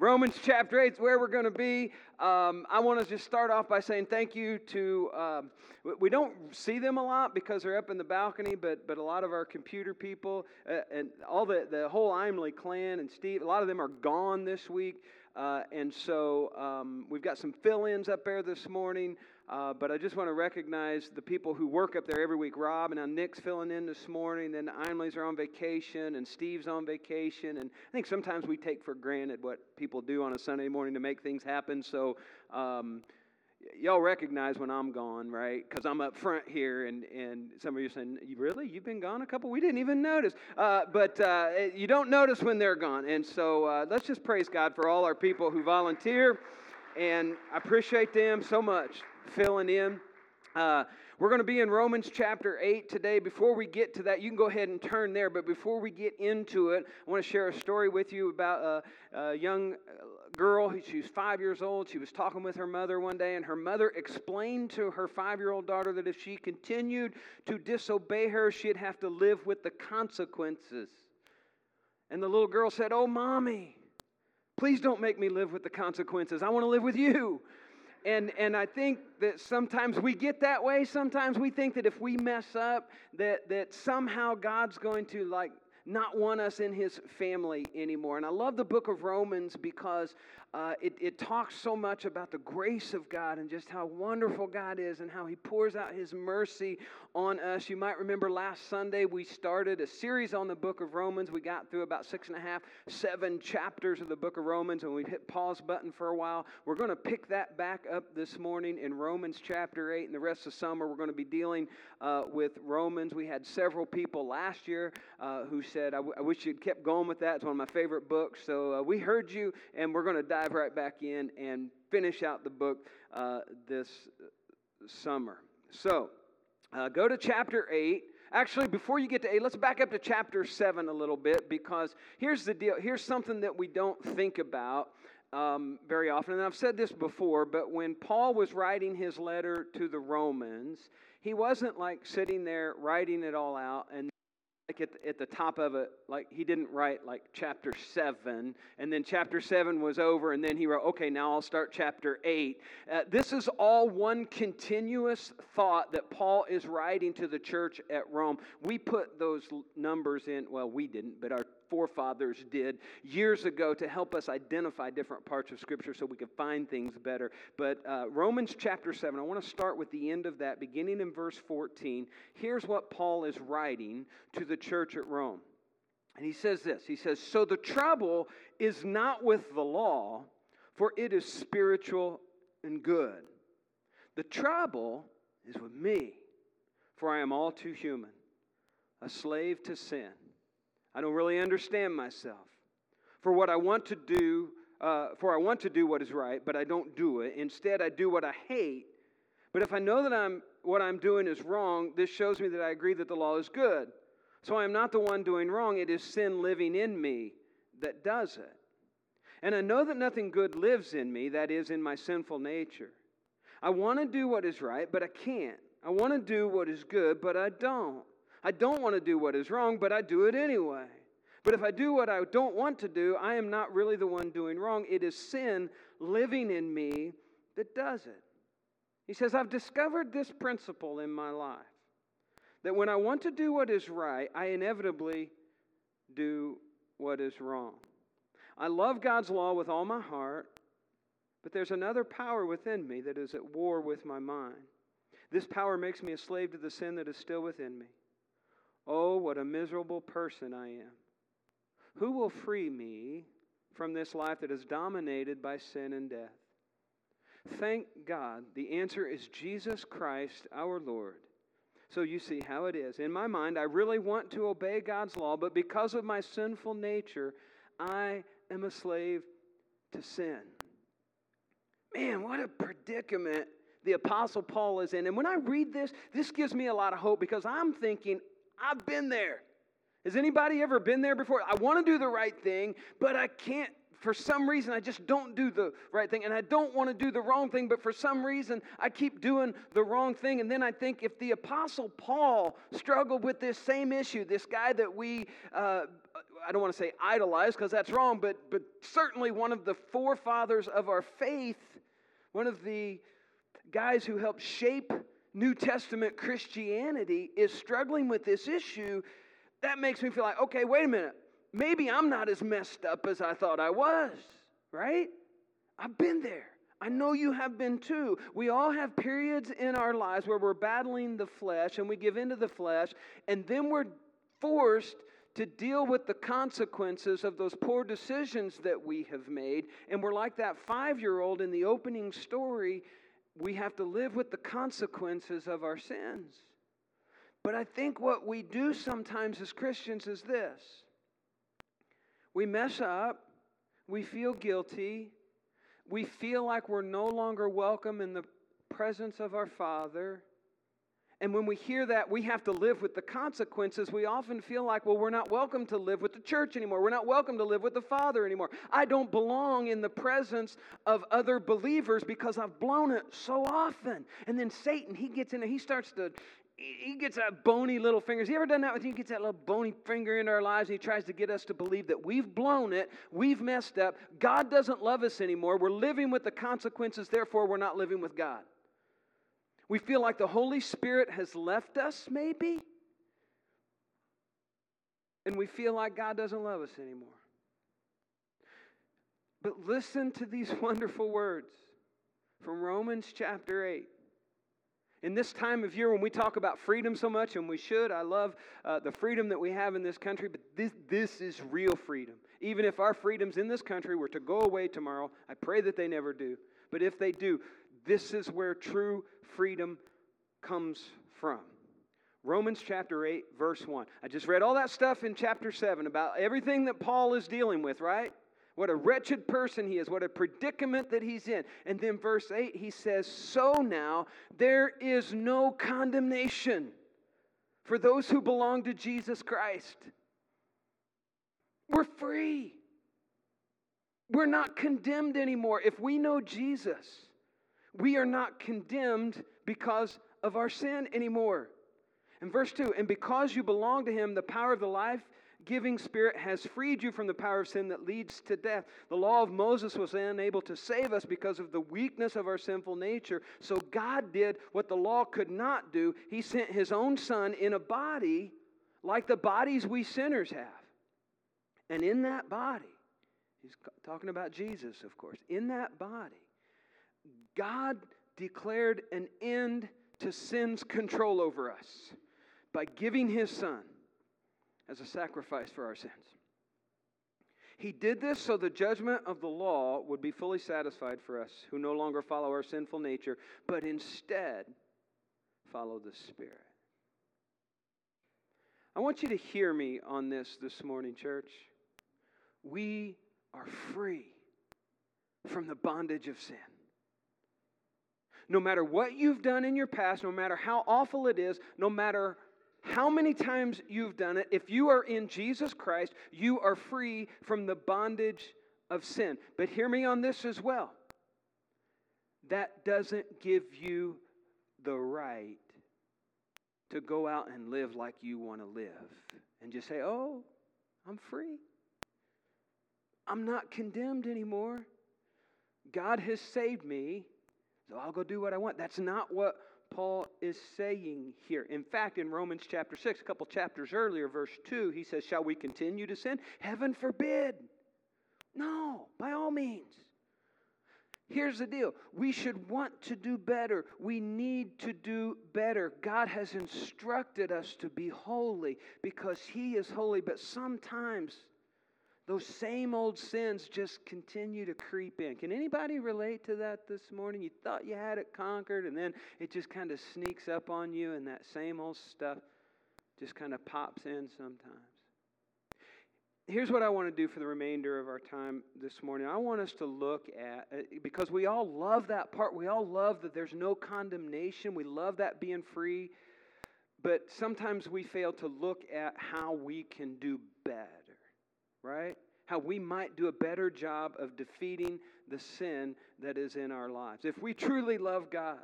Romans chapter 8 is where we're going to be. Um, I want to just start off by saying thank you to, um, we don't see them a lot because they're up in the balcony, but, but a lot of our computer people uh, and all the, the whole Imley clan and Steve, a lot of them are gone this week. Uh, and so um, we've got some fill ins up there this morning. Uh, but I just want to recognize the people who work up there every week. Rob and now Nick's filling in this morning. Then the Imleys are on vacation, and Steve's on vacation. And I think sometimes we take for granted what people do on a Sunday morning to make things happen. So um, y'all recognize when I'm gone, right? Because I'm up front here, and, and some of you are saying, Really? You've been gone a couple? We didn't even notice. Uh, but uh, you don't notice when they're gone. And so uh, let's just praise God for all our people who volunteer. And I appreciate them so much filling in. Uh, we're going to be in Romans chapter 8 today. Before we get to that, you can go ahead and turn there. But before we get into it, I want to share a story with you about a, a young girl. She was five years old. She was talking with her mother one day, and her mother explained to her five year old daughter that if she continued to disobey her, she'd have to live with the consequences. And the little girl said, Oh, mommy, please don't make me live with the consequences. I want to live with you and and I think that sometimes we get that way. Sometimes we think that if we mess up, that that somehow God's going to like not want us in his family anymore. And I love the book of Romans because uh, it, it talks so much about the grace of God and just how wonderful God is and how He pours out His mercy on us. You might remember last Sunday we started a series on the book of Romans. We got through about six and a half, seven chapters of the book of Romans, and we hit pause button for a while. We're going to pick that back up this morning in Romans chapter 8. And the rest of summer, we're going to be dealing uh, with Romans. We had several people last year uh, who said, I, w- I wish you'd kept going with that. It's one of my favorite books. So uh, we heard you, and we're going to dive right back in and finish out the book uh, this summer. So, uh, go to chapter 8. Actually, before you get to 8, let's back up to chapter 7 a little bit because here's the deal. Here's something that we don't think about um, very often. And I've said this before, but when Paul was writing his letter to the Romans, he wasn't like sitting there writing it all out and like at the, at the top of it, like he didn't write like chapter seven, and then chapter seven was over, and then he wrote, okay, now I'll start chapter eight. Uh, this is all one continuous thought that Paul is writing to the church at Rome. We put those numbers in, well, we didn't, but our forefathers did years ago to help us identify different parts of Scripture so we could find things better. But uh, Romans chapter 7, I want to start with the end of that, beginning in verse 14. Here's what Paul is writing to the church at Rome. And he says this He says, So the trouble is not with the law, for it is spiritual and good. The trouble is with me, for I am all too human, a slave to sin. I don't really understand myself. For what I want to do, uh, for I want to do what is right, but I don't do it. Instead, I do what I hate. But if I know that I'm, what I'm doing is wrong, this shows me that I agree that the law is good. So I am not the one doing wrong, it is sin living in me that does it. And I know that nothing good lives in me, that is, in my sinful nature. I want to do what is right, but I can't. I want to do what is good, but I don't. I don't want to do what is wrong, but I do it anyway. But if I do what I don't want to do, I am not really the one doing wrong. It is sin living in me that does it. He says, I've discovered this principle in my life that when I want to do what is right, I inevitably do what is wrong. I love God's law with all my heart, but there's another power within me that is at war with my mind. This power makes me a slave to the sin that is still within me. Oh, what a miserable person I am. Who will free me from this life that is dominated by sin and death? Thank God, the answer is Jesus Christ our Lord. So you see how it is. In my mind, I really want to obey God's law, but because of my sinful nature, I am a slave to sin. Man, what a predicament the Apostle Paul is in. And when I read this, this gives me a lot of hope because I'm thinking, I've been there. Has anybody ever been there before? I want to do the right thing, but I can't. For some reason, I just don't do the right thing. And I don't want to do the wrong thing, but for some reason, I keep doing the wrong thing. And then I think if the Apostle Paul struggled with this same issue, this guy that we uh, I don't want to say idolize because that's wrong, but, but certainly one of the forefathers of our faith, one of the guys who helped shape New Testament Christianity is struggling with this issue, that makes me feel like, okay, wait a minute. Maybe I'm not as messed up as I thought I was, right? I've been there. I know you have been too. We all have periods in our lives where we're battling the flesh and we give into the flesh, and then we're forced to deal with the consequences of those poor decisions that we have made. And we're like that five year old in the opening story. We have to live with the consequences of our sins. But I think what we do sometimes as Christians is this we mess up, we feel guilty, we feel like we're no longer welcome in the presence of our Father. And when we hear that we have to live with the consequences, we often feel like, well, we're not welcome to live with the church anymore. We're not welcome to live with the Father anymore. I don't belong in the presence of other believers because I've blown it so often. And then Satan, he gets in there, he starts to he gets that bony little fingers. You ever done that with you? He gets that little bony finger into our lives and he tries to get us to believe that we've blown it, we've messed up, God doesn't love us anymore. We're living with the consequences, therefore, we're not living with God. We feel like the Holy Spirit has left us, maybe. And we feel like God doesn't love us anymore. But listen to these wonderful words from Romans chapter 8. In this time of year when we talk about freedom so much, and we should, I love uh, the freedom that we have in this country, but this, this is real freedom. Even if our freedoms in this country were to go away tomorrow, I pray that they never do. But if they do, this is where true freedom comes from. Romans chapter 8, verse 1. I just read all that stuff in chapter 7 about everything that Paul is dealing with, right? What a wretched person he is, what a predicament that he's in. And then verse 8, he says, So now there is no condemnation for those who belong to Jesus Christ. We're free. We're not condemned anymore. If we know Jesus, we are not condemned because of our sin anymore. In verse 2, and because you belong to him, the power of the life giving spirit has freed you from the power of sin that leads to death. The law of Moses was unable to save us because of the weakness of our sinful nature. So God did what the law could not do. He sent his own son in a body like the bodies we sinners have. And in that body, he's talking about Jesus, of course, in that body, God declared an end to sin's control over us by giving his son as a sacrifice for our sins. He did this so the judgment of the law would be fully satisfied for us who no longer follow our sinful nature, but instead follow the Spirit. I want you to hear me on this this morning, church. We are free from the bondage of sin. No matter what you've done in your past, no matter how awful it is, no matter how many times you've done it, if you are in Jesus Christ, you are free from the bondage of sin. But hear me on this as well. That doesn't give you the right to go out and live like you want to live and just say, oh, I'm free. I'm not condemned anymore. God has saved me. So I'll go do what I want. That's not what Paul is saying here. In fact, in Romans chapter 6, a couple chapters earlier, verse 2, he says, Shall we continue to sin? Heaven forbid. No, by all means. Here's the deal we should want to do better. We need to do better. God has instructed us to be holy because He is holy, but sometimes those same old sins just continue to creep in. Can anybody relate to that this morning? You thought you had it conquered, and then it just kind of sneaks up on you, and that same old stuff just kind of pops in sometimes. Here's what I want to do for the remainder of our time this morning. I want us to look at, uh, because we all love that part. We all love that there's no condemnation. We love that being free. But sometimes we fail to look at how we can do better right? How we might do a better job of defeating the sin that is in our lives. If we truly love God,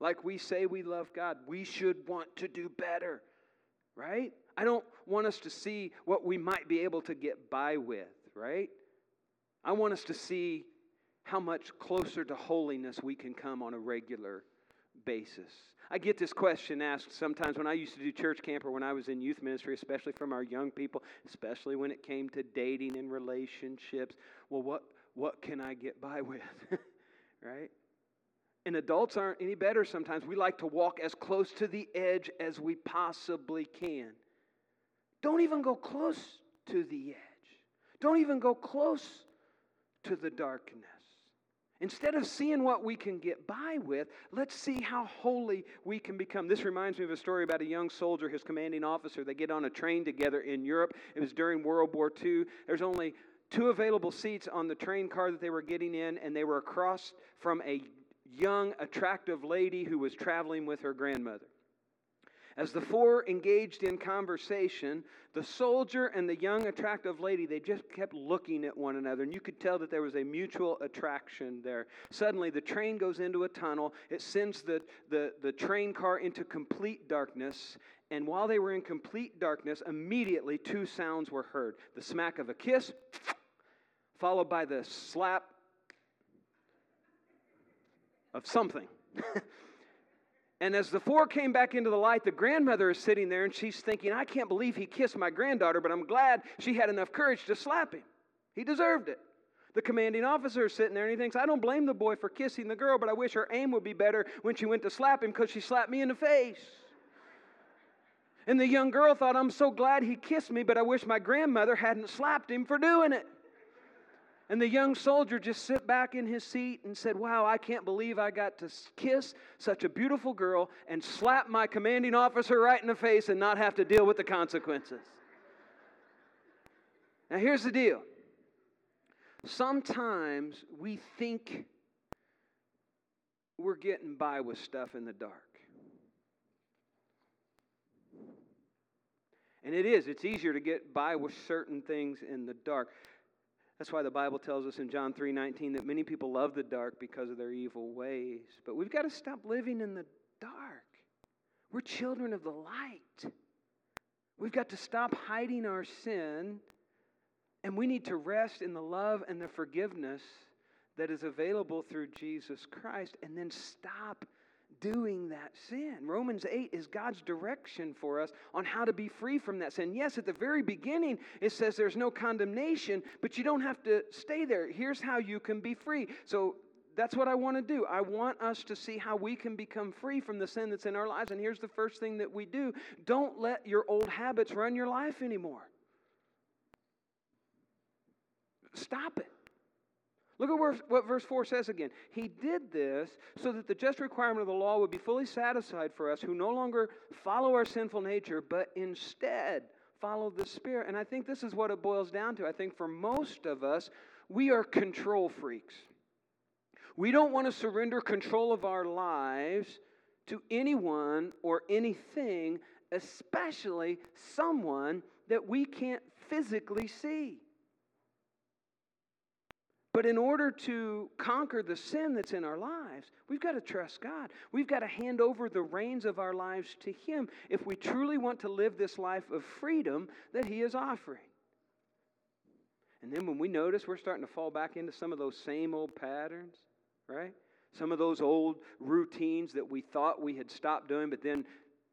like we say we love God, we should want to do better, right? I don't want us to see what we might be able to get by with, right? I want us to see how much closer to holiness we can come on a regular basis. I get this question asked sometimes when I used to do church camp or when I was in youth ministry, especially from our young people, especially when it came to dating and relationships. Well, what, what can I get by with? right? And adults aren't any better sometimes. We like to walk as close to the edge as we possibly can. Don't even go close to the edge. Don't even go close to the darkness. Instead of seeing what we can get by with, let's see how holy we can become. This reminds me of a story about a young soldier, his commanding officer. They get on a train together in Europe. It was during World War II. There's only two available seats on the train car that they were getting in, and they were across from a young, attractive lady who was traveling with her grandmother. As the four engaged in conversation, the soldier and the young, attractive lady, they just kept looking at one another, and you could tell that there was a mutual attraction there. Suddenly, the train goes into a tunnel. It sends the, the, the train car into complete darkness, and while they were in complete darkness, immediately two sounds were heard the smack of a kiss, followed by the slap of something. and as the four came back into the light, the grandmother is sitting there and she's thinking, I can't believe he kissed my granddaughter, but I'm glad she had enough courage to slap him. He deserved it. The commanding officer is sitting there and he thinks, I don't blame the boy for kissing the girl, but I wish her aim would be better when she went to slap him because she slapped me in the face. And the young girl thought, I'm so glad he kissed me, but I wish my grandmother hadn't slapped him for doing it. And the young soldier just sit back in his seat and said, Wow, I can't believe I got to kiss such a beautiful girl and slap my commanding officer right in the face and not have to deal with the consequences. Now, here's the deal sometimes we think we're getting by with stuff in the dark. And it is, it's easier to get by with certain things in the dark. That's why the Bible tells us in John 3:19 that many people love the dark because of their evil ways. But we've got to stop living in the dark. We're children of the light. We've got to stop hiding our sin and we need to rest in the love and the forgiveness that is available through Jesus Christ and then stop doing that sin. Romans 8 is God's direction for us on how to be free from that sin. Yes, at the very beginning, it says there's no condemnation, but you don't have to stay there. Here's how you can be free. So that's what I want to do. I want us to see how we can become free from the sin that's in our lives. And here's the first thing that we do don't let your old habits run your life anymore. Stop it. Look at what verse 4 says again. He did this so that the just requirement of the law would be fully satisfied for us who no longer follow our sinful nature, but instead follow the Spirit. And I think this is what it boils down to. I think for most of us, we are control freaks. We don't want to surrender control of our lives to anyone or anything, especially someone that we can't physically see. But in order to conquer the sin that's in our lives, we've got to trust God. We've got to hand over the reins of our lives to Him if we truly want to live this life of freedom that He is offering. And then when we notice we're starting to fall back into some of those same old patterns, right? Some of those old routines that we thought we had stopped doing, but then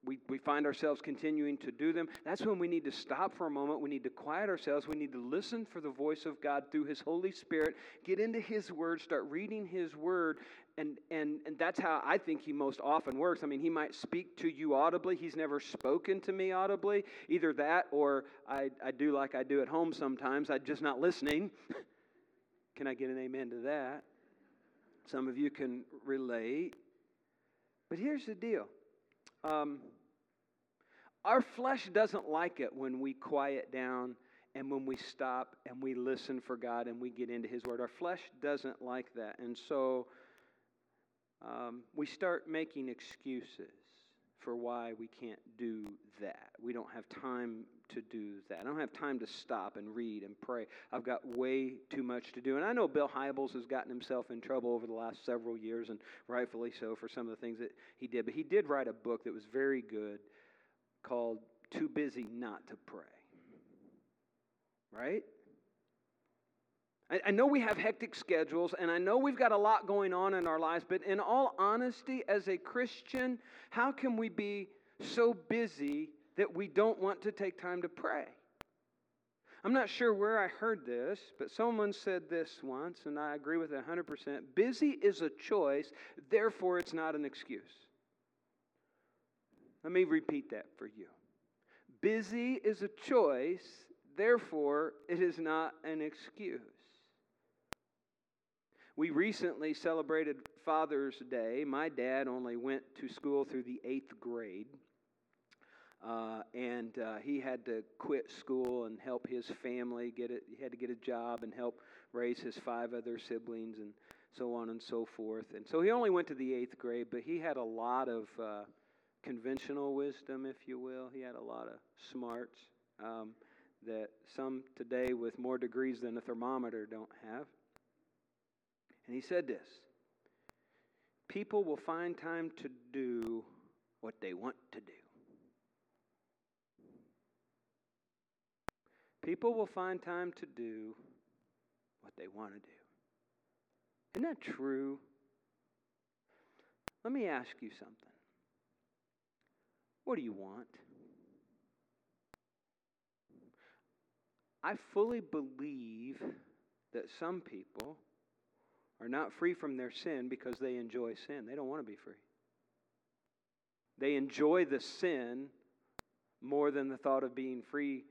we, we find ourselves continuing to do them, that's when we need to stop for a moment. We need to quiet ourselves. We need to listen for the voice of God through His Holy Spirit, get into His Word, start reading His Word. And, and, and that's how I think He most often works. I mean, He might speak to you audibly. He's never spoken to me audibly. Either that or I, I do like I do at home sometimes. I'm just not listening. can I get an amen to that? Some of you can relate. But here's the deal um, our flesh doesn't like it when we quiet down and when we stop and we listen for God and we get into His Word. Our flesh doesn't like that. And so um, we start making excuses for why we can't do that. We don't have time to do that. I don't have time to stop and read and pray. I've got way too much to do. And I know Bill Hybels has gotten himself in trouble over the last several years, and rightfully so for some of the things that he did. But he did write a book that was very good called too busy not to pray. Right? I, I know we have hectic schedules, and I know we've got a lot going on in our lives, but in all honesty, as a Christian, how can we be so busy that we don't want to take time to pray? I'm not sure where I heard this, but someone said this once, and I agree with it 100%. Busy is a choice, therefore, it's not an excuse. Let me repeat that for you. Busy is a choice, therefore, it is not an excuse. We recently celebrated Father's Day. My dad only went to school through the eighth grade. Uh, and uh, he had to quit school and help his family get it. He had to get a job and help raise his five other siblings and so on and so forth. And so he only went to the eighth grade, but he had a lot of uh, conventional wisdom, if you will. He had a lot of smarts um, that some today with more degrees than a thermometer don't have. And he said this People will find time to do what they want to do. People will find time to do what they want to do. Isn't that true? Let me ask you something. What do you want? I fully believe that some people are not free from their sin because they enjoy sin. They don't want to be free. They enjoy the sin more than the thought of being free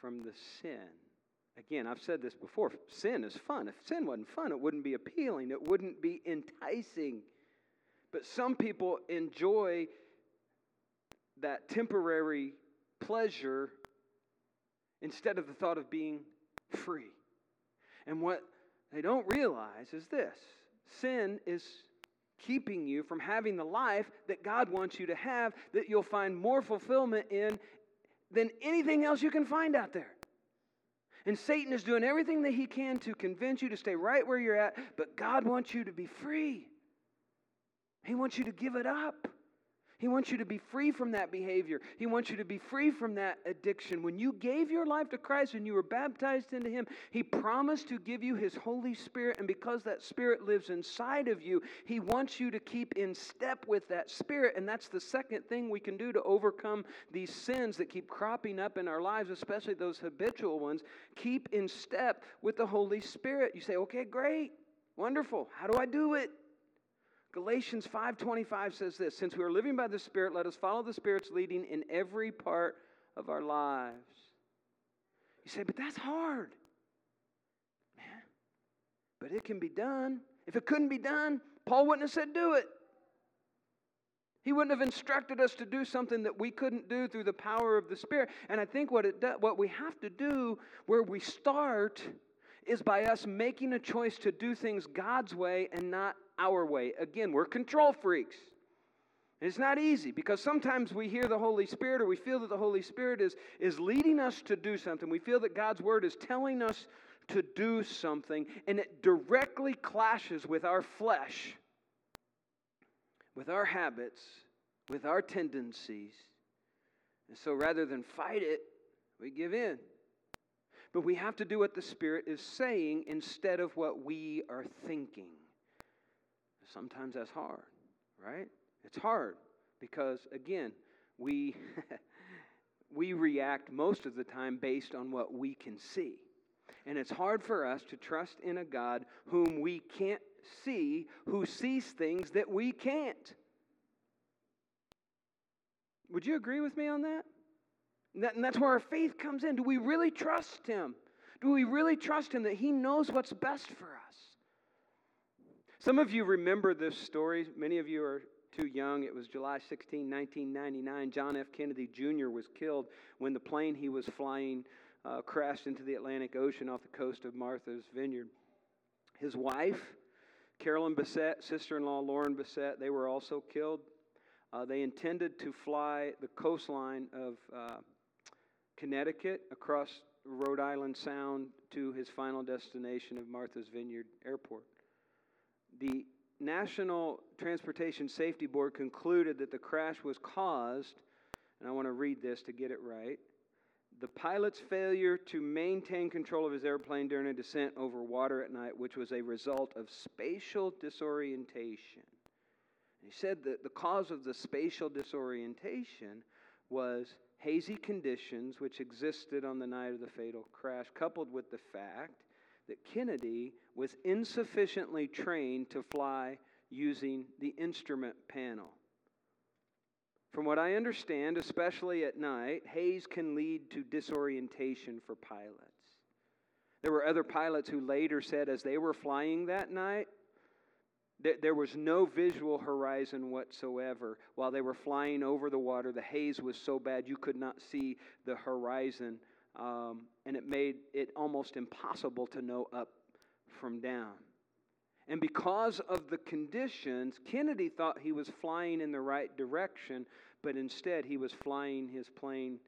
from the sin. Again, I've said this before sin is fun. If sin wasn't fun, it wouldn't be appealing, it wouldn't be enticing. But some people enjoy that temporary pleasure instead of the thought of being free. And what they don't realize is this sin is keeping you from having the life that God wants you to have, that you'll find more fulfillment in than anything else you can find out there. And Satan is doing everything that he can to convince you to stay right where you're at, but God wants you to be free. He wants you to give it up. He wants you to be free from that behavior. He wants you to be free from that addiction. When you gave your life to Christ and you were baptized into Him, He promised to give you His Holy Spirit. And because that Spirit lives inside of you, He wants you to keep in step with that Spirit. And that's the second thing we can do to overcome these sins that keep cropping up in our lives, especially those habitual ones. Keep in step with the Holy Spirit. You say, okay, great, wonderful. How do I do it? Galatians 5:25 says this, since we are living by the Spirit, let us follow the Spirit's leading in every part of our lives. You say, but that's hard. Man, but it can be done. If it couldn't be done, Paul wouldn't have said do it. He wouldn't have instructed us to do something that we couldn't do through the power of the Spirit. And I think what it what we have to do where we start is by us making a choice to do things God's way and not our way. Again, we're control freaks. And it's not easy because sometimes we hear the Holy Spirit or we feel that the Holy Spirit is, is leading us to do something. We feel that God's Word is telling us to do something, and it directly clashes with our flesh, with our habits, with our tendencies. And so rather than fight it, we give in. But we have to do what the Spirit is saying instead of what we are thinking. Sometimes that's hard, right? It's hard because, again, we, we react most of the time based on what we can see. And it's hard for us to trust in a God whom we can't see, who sees things that we can't. Would you agree with me on that? And that's where our faith comes in. Do we really trust Him? Do we really trust Him that He knows what's best for us? Some of you remember this story. Many of you are too young. It was July 16, 1999. John F. Kennedy Jr. was killed when the plane he was flying uh, crashed into the Atlantic Ocean off the coast of Martha's Vineyard. His wife, Carolyn Bessette, sister in law Lauren Bessette, they were also killed. Uh, they intended to fly the coastline of uh, Connecticut across Rhode Island Sound to his final destination of Martha's Vineyard Airport. The National Transportation Safety Board concluded that the crash was caused And I want to read this to get it right. The pilot's failure to maintain control of his airplane during a descent over water at night, which was a result of spatial disorientation. He said that the cause of the spatial disorientation was hazy conditions which existed on the night of the fatal crash, coupled with the fact that Kennedy was insufficiently trained to fly using the instrument panel. From what I understand, especially at night, haze can lead to disorientation for pilots. There were other pilots who later said, as they were flying that night, that there was no visual horizon whatsoever. While they were flying over the water, the haze was so bad you could not see the horizon, um, and it made it almost impossible to know up from down. And because of the conditions, Kennedy thought he was flying in the right direction, but instead he was flying his plane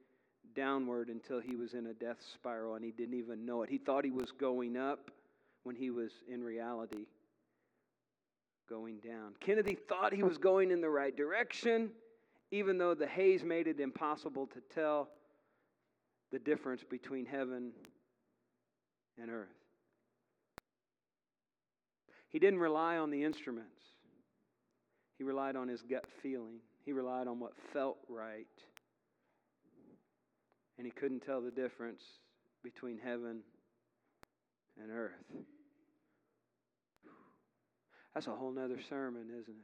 downward until he was in a death spiral and he didn't even know it. He thought he was going up when he was in reality going down. Kennedy thought he was going in the right direction, even though the haze made it impossible to tell the difference between heaven and earth. He didn't rely on the instruments, he relied on his gut feeling, he relied on what felt right. And he couldn't tell the difference between heaven and earth. That's a whole nother sermon, isn't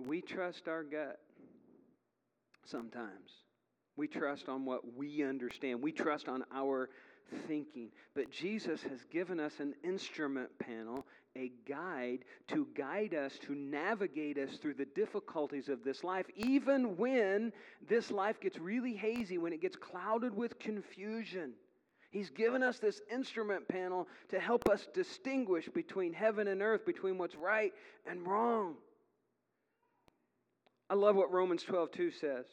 it? We trust our gut sometimes. We trust on what we understand. We trust on our thinking. But Jesus has given us an instrument panel, a guide to guide us, to navigate us through the difficulties of this life, even when this life gets really hazy, when it gets clouded with confusion. He's given us this instrument panel to help us distinguish between heaven and earth, between what's right and wrong. I love what Romans 12 2 says.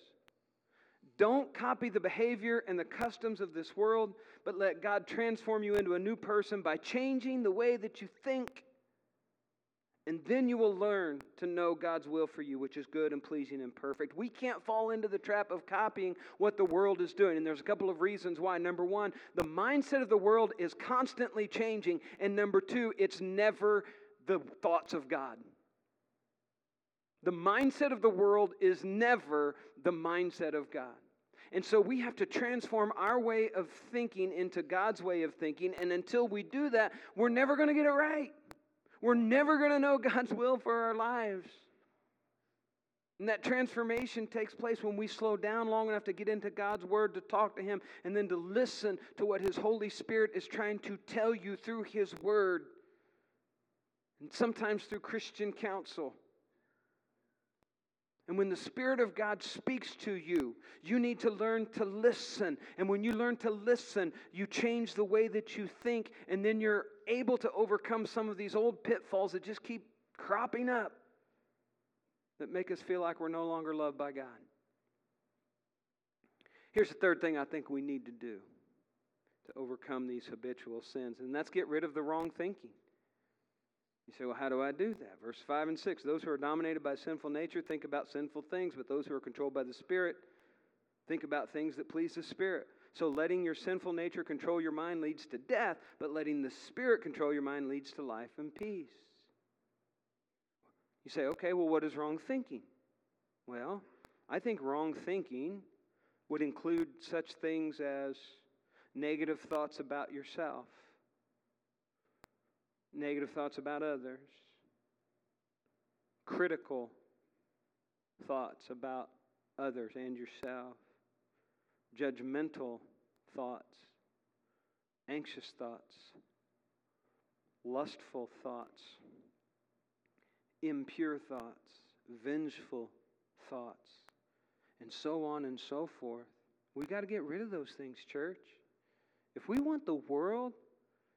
Don't copy the behavior and the customs of this world, but let God transform you into a new person by changing the way that you think. And then you will learn to know God's will for you, which is good and pleasing and perfect. We can't fall into the trap of copying what the world is doing. And there's a couple of reasons why. Number one, the mindset of the world is constantly changing. And number two, it's never the thoughts of God. The mindset of the world is never the mindset of God. And so we have to transform our way of thinking into God's way of thinking. And until we do that, we're never going to get it right. We're never going to know God's will for our lives. And that transformation takes place when we slow down long enough to get into God's Word, to talk to Him, and then to listen to what His Holy Spirit is trying to tell you through His Word. And sometimes through Christian counsel. And when the Spirit of God speaks to you, you need to learn to listen. And when you learn to listen, you change the way that you think, and then you're able to overcome some of these old pitfalls that just keep cropping up that make us feel like we're no longer loved by God. Here's the third thing I think we need to do to overcome these habitual sins, and that's get rid of the wrong thinking. You say, well, how do I do that? Verse 5 and 6 Those who are dominated by sinful nature think about sinful things, but those who are controlled by the Spirit think about things that please the Spirit. So letting your sinful nature control your mind leads to death, but letting the Spirit control your mind leads to life and peace. You say, okay, well, what is wrong thinking? Well, I think wrong thinking would include such things as negative thoughts about yourself negative thoughts about others, critical thoughts about others and yourself, judgmental thoughts, anxious thoughts, lustful thoughts, impure thoughts, vengeful thoughts, and so on and so forth. We got to get rid of those things, church. If we want the world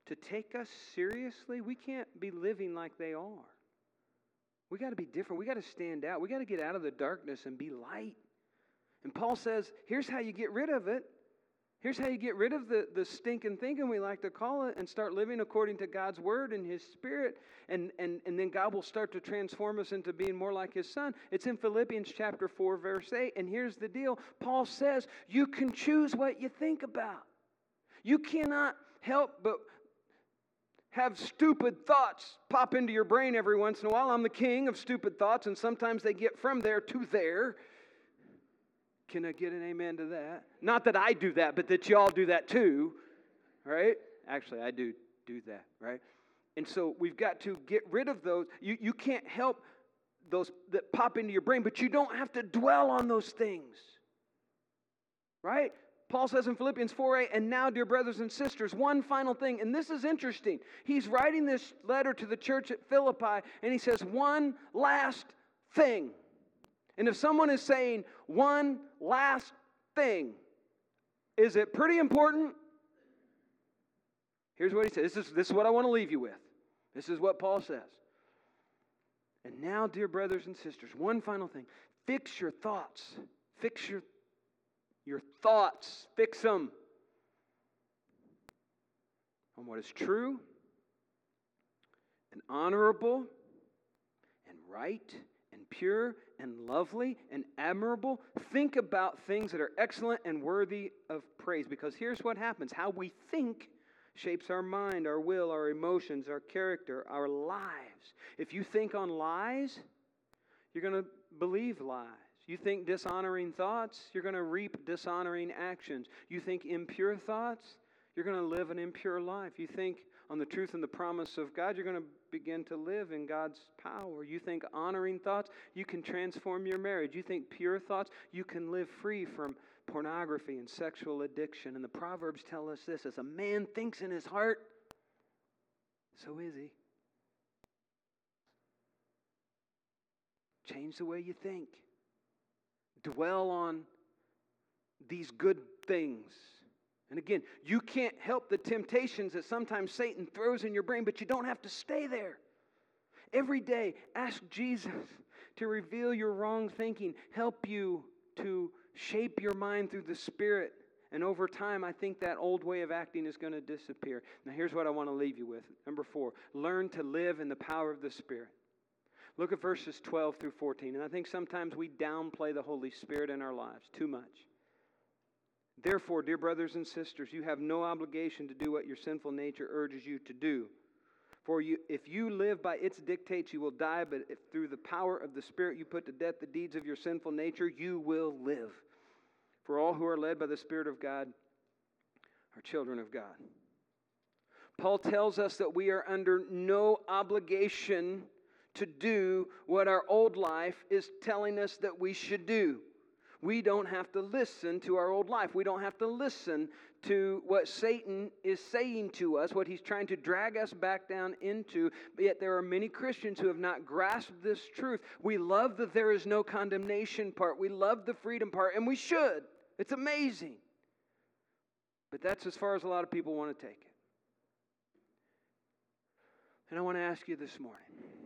to take us seriously, we can't be living like they are. We got to be different. We got to stand out. We got to get out of the darkness and be light. And Paul says, here's how you get rid of it. Here's how you get rid of the, the stinking thinking, we like to call it, and start living according to God's word and His Spirit. And, and, and then God will start to transform us into being more like His Son. It's in Philippians chapter 4, verse 8. And here's the deal Paul says, You can choose what you think about. You cannot help but have stupid thoughts pop into your brain every once in a while. I'm the king of stupid thoughts, and sometimes they get from there to there. Can I get an amen to that? Not that I do that, but that y'all do that too, right? Actually, I do do that, right? And so we've got to get rid of those. You, you can't help those that pop into your brain, but you don't have to dwell on those things, right? Paul says in Philippians 4 8, and now, dear brothers and sisters, one final thing, and this is interesting. He's writing this letter to the church at Philippi, and he says, one last thing. And if someone is saying one last thing, is it pretty important? Here's what he says. This is, this is what I want to leave you with. This is what Paul says. And now, dear brothers and sisters, one final thing. Fix your thoughts. Fix your, your thoughts. Fix them on what is true and honorable and right and pure and lovely and admirable. Think about things that are excellent and worthy of praise because here's what happens how we think shapes our mind, our will, our emotions, our character, our lives. If you think on lies, you're going to believe lies. You think dishonoring thoughts, you're going to reap dishonoring actions. You think impure thoughts, you're going to live an impure life. You think on the truth and the promise of God, you're going to begin to live in God's power. You think honoring thoughts, you can transform your marriage. You think pure thoughts, you can live free from pornography and sexual addiction. And the Proverbs tell us this as a man thinks in his heart, so is he. Change the way you think. Dwell on these good things and again, you can't help the temptations that sometimes Satan throws in your brain, but you don't have to stay there. Every day, ask Jesus to reveal your wrong thinking, help you to shape your mind through the Spirit. And over time, I think that old way of acting is going to disappear. Now, here's what I want to leave you with. Number four, learn to live in the power of the Spirit. Look at verses 12 through 14. And I think sometimes we downplay the Holy Spirit in our lives too much. Therefore, dear brothers and sisters, you have no obligation to do what your sinful nature urges you to do. For you, if you live by its dictates, you will die, but if through the power of the Spirit you put to death the deeds of your sinful nature, you will live. For all who are led by the Spirit of God are children of God. Paul tells us that we are under no obligation to do what our old life is telling us that we should do we don't have to listen to our old life. We don't have to listen to what Satan is saying to us, what he's trying to drag us back down into. But yet, there are many Christians who have not grasped this truth. We love that there is no condemnation part, we love the freedom part, and we should. It's amazing. But that's as far as a lot of people want to take it. And I want to ask you this morning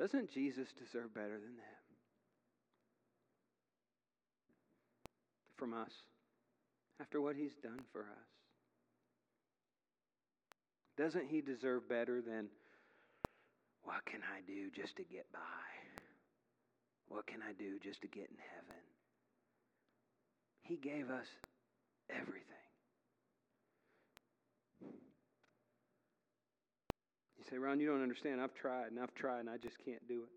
Doesn't Jesus deserve better than that? From us, after what he's done for us. Doesn't he deserve better than, what can I do just to get by? What can I do just to get in heaven? He gave us everything. Say, Ron, you don't understand. I've tried and I've tried and I just can't do it.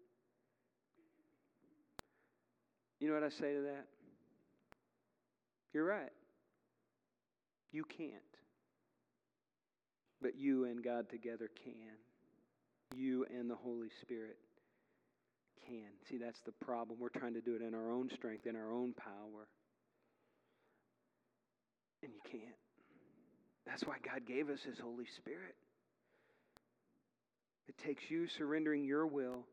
You know what I say to that? You're right. You can't. But you and God together can. You and the Holy Spirit can. See, that's the problem. We're trying to do it in our own strength, in our own power. And you can't. That's why God gave us His Holy Spirit. It takes you surrendering your will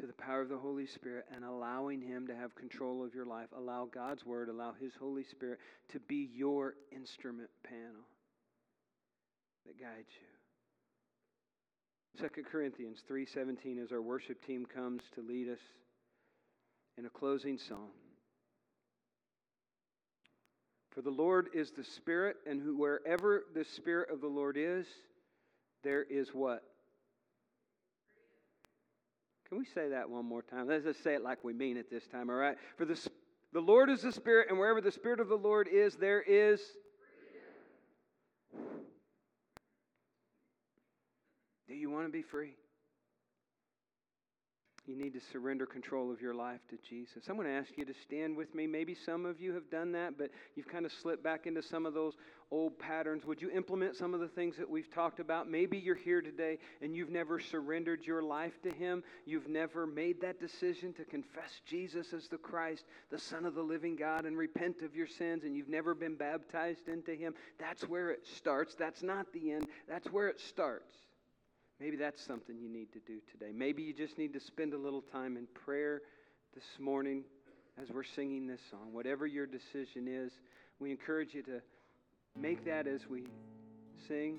to the power of the Holy Spirit and allowing Him to have control of your life. Allow God's Word, allow His Holy Spirit to be your instrument panel that guides you. 2 Corinthians 3:17 as our worship team comes to lead us in a closing song. For the Lord is the Spirit, and wherever the Spirit of the Lord is, there is what? Can we say that one more time? Let's just say it like we mean it this time, all right? For the, the Lord is the Spirit, and wherever the Spirit of the Lord is, there is. Do you want to be free? You need to surrender control of your life to Jesus. I'm going to ask you to stand with me. Maybe some of you have done that, but you've kind of slipped back into some of those old patterns. Would you implement some of the things that we've talked about? Maybe you're here today and you've never surrendered your life to Him. You've never made that decision to confess Jesus as the Christ, the Son of the living God, and repent of your sins, and you've never been baptized into Him. That's where it starts. That's not the end, that's where it starts. Maybe that's something you need to do today. Maybe you just need to spend a little time in prayer this morning as we're singing this song. Whatever your decision is, we encourage you to make that as we sing.